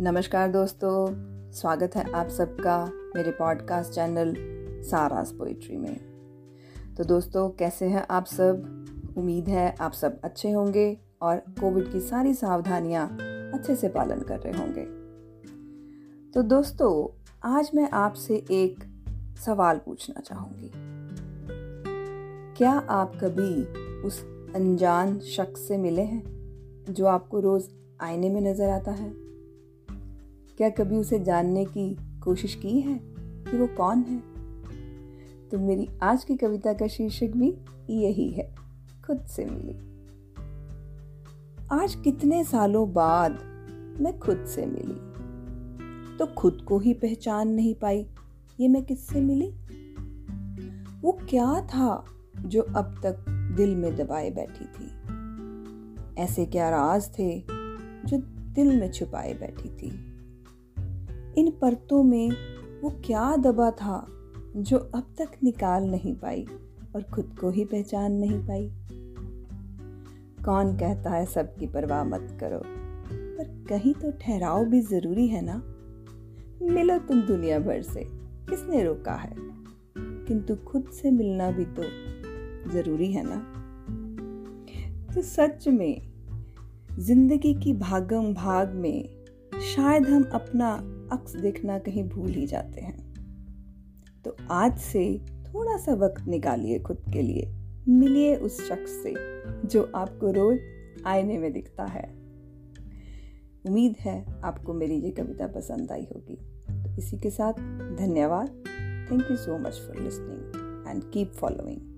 नमस्कार दोस्तों, स्वागत है आप सबका मेरे पॉडकास्ट चैनल सारास पोइट्री में। तो दोस्तों, कैसे हैं आप सब? उम्मीद है आप सब अच्छे होंगे और कोविड की सारी सावधानियाँ अच्छे से पालन कर रहे होंगे। तो दोस्तों, आज मैं आपसे एक सवाल पूछना चाहूँगी। क्या आप कभी उस अनजान शख्स से मिले हैं जो आपको रोज आईने में नज़र आता है? क्या कभी उसे जानने की कोशिश की है कि वो कौन है? तो मेरी आज की कविता का शीर्षक भी यही है, खुद से मिली। आज कितने सालों बाद मैं खुद से मिली? तो खुद को ही पहचान नहीं पाई, ये मैं किससे मिली? वो क्या था जो अब तक दिल में दबाए बैठी थी? ऐसे क्या राज थे जो दिल में छुपाए बैठी थी? इन परतों में वो क्या दबा था जो अब तक निकाल नहीं पाई और खुद को ही पहचान नहीं पाई? कौन कहता है सबकी परवाह मत करो, पर कहीं तो ठहराव भी ज़रूरी है ना? मिलो तुम दुनिया भर से, किसने रोका है? किंतु खुद से मिलना भी तो ज़रूरी है ना? तो सच में, ज़िंदगी की भागम भाग में शायद हम अपना अक्स देखना कहीं भूल ही जाते हैं। तो आज से थोड़ा सा वक्त निकालिए खुद के लिए। मिलिए उस शख्स से जो आपको रोज आईने में दिखता है। उम्मीद है आपको मेरी ये कविता पसंद आई होगी। तो इसी के साथ धन्यवाद। Thank you so much for listening and keep following